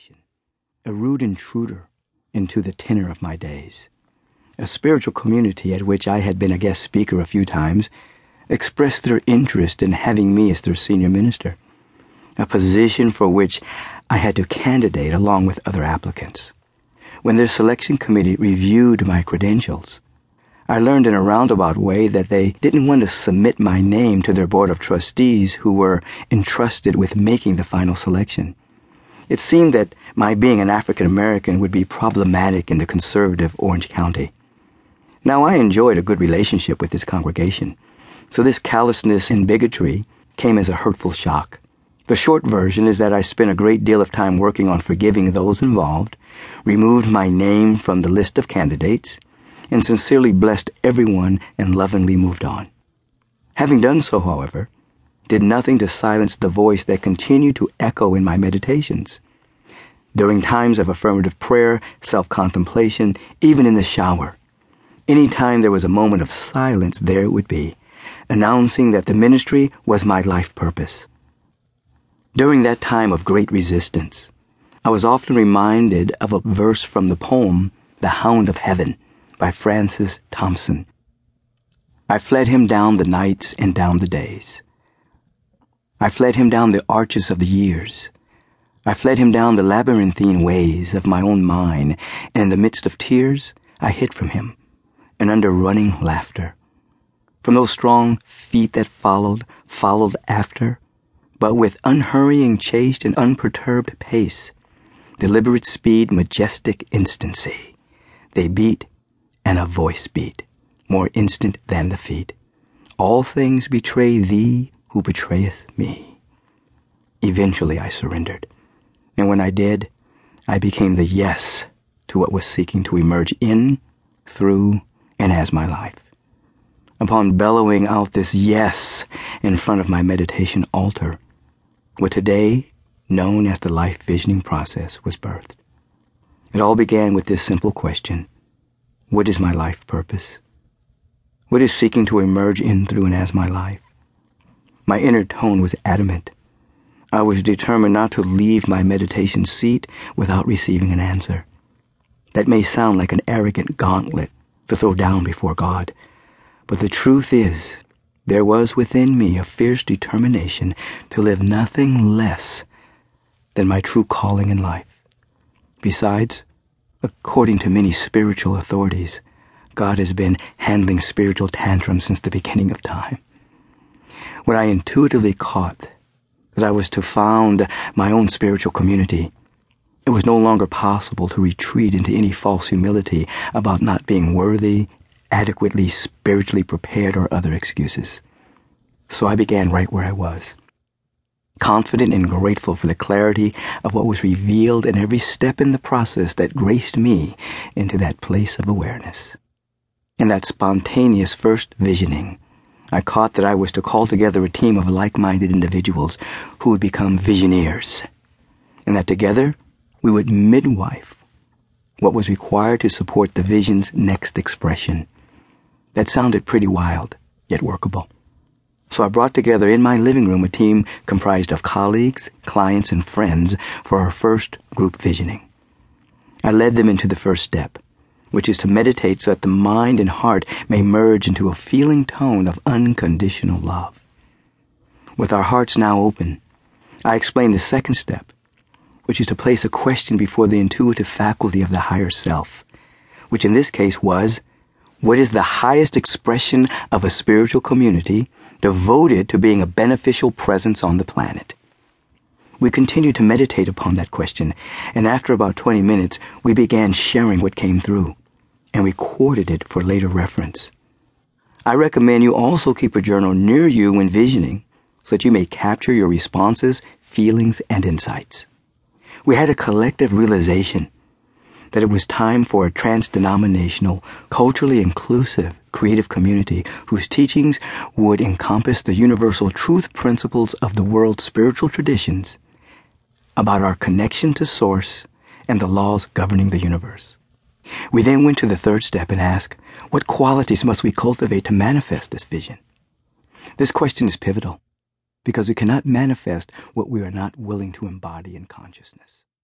meditation, a rude intruder into the tenor of my days. A spiritual community at which I had been a guest speaker a few times expressed their interest in having me as their senior minister, a position for which I had to candidate along with other applicants. When their selection committee reviewed my credentials, I learned in a roundabout way that they didn't want to submit my name to their board of trustees who were entrusted with making the final selection. It seemed that my being an African American would be problematic in the conservative Orange County. Now, I enjoyed a good relationship with this congregation, so this callousness and bigotry came as a hurtful shock. The short version is that I spent a great deal of time working on forgiving those involved, removed my name from the list of candidates, and sincerely blessed everyone and lovingly moved on. Having done so, however, did nothing to silence the voice that continued to echo in my meditations. During times of affirmative prayer, self contemplation, even in the shower, any time there was a moment of silence, there it would be, announcing that the ministry was my life purpose. During that time of great resistance, I was often reminded of a verse from the poem, The Hound of Heaven by Francis Thompson. I fled him down the nights and down the days. I fled him down the arches of the years. I fled him down the labyrinthine ways of my own mind, and in the midst of tears, I hid from him, and under running laughter. From those strong feet that followed, followed after, but with unhurrying, chaste, and unperturbed pace, deliberate speed, majestic instancy, they beat and a voice beat, more instant than the feet. All things betray thee who betrayeth me. Eventually I surrendered, and when I did, I became the yes to what was seeking to emerge in, through, and as my life. Upon bellowing out this yes in front of my meditation altar, what today known as the life visioning process was birthed. It all began with this simple question what is my life purpose? What is seeking to emerge in, through, and as my life? My inner tone was adamant. I was determined not to leave my meditation seat without receiving an answer. That may sound like an arrogant gauntlet to throw down before God, but the truth is, there was within me a fierce determination to live nothing less than my true calling in life. Besides, According to many spiritual authorities, God has been handling spiritual tantrums since the beginning of time. When I intuitively caught that I was to found my own spiritual community, it was no longer possible to retreat into any false humility about not being worthy, adequately spiritually prepared, or other excuses. So I began right where I was confident and grateful for the clarity of what was revealed in every step in the process that graced me into that place of awareness. In that spontaneous first visioning, I caught that I was to call together a team of like minded individuals who would become visioneers, and that together we would midwife what was required to support the vision's next expression. That sounded pretty wild, yet workable. So I brought together in my living room a team comprised of colleagues, clients, and friends for our first group visioning. I led them into the first step, which is to meditate so that the mind and heart may merge into a feeling tone of unconditional love. With our hearts now open, I explained the second step, which is to place a question before the intuitive faculty of the higher self, which in this case was, what is the highest expression of a spiritual community devoted to being a beneficial presence on the planet. We continued to meditate upon that question, and after about 20 minutes, we began sharing what came through, and recorded it for later reference. I recommend you also keep a journal near you when visioning so that you may capture your responses, feelings, and insights. We had a collective realization that it was time for a trans denominational, culturally inclusive, creative community whose teachings would encompass the universal truth principles of the world's spiritual traditions about our connection to Source and the laws governing the universe. We then went to the third step and asked, what qualities must we cultivate to manifest this vision? This question is pivotal because we cannot manifest what we are not willing to embody in consciousness.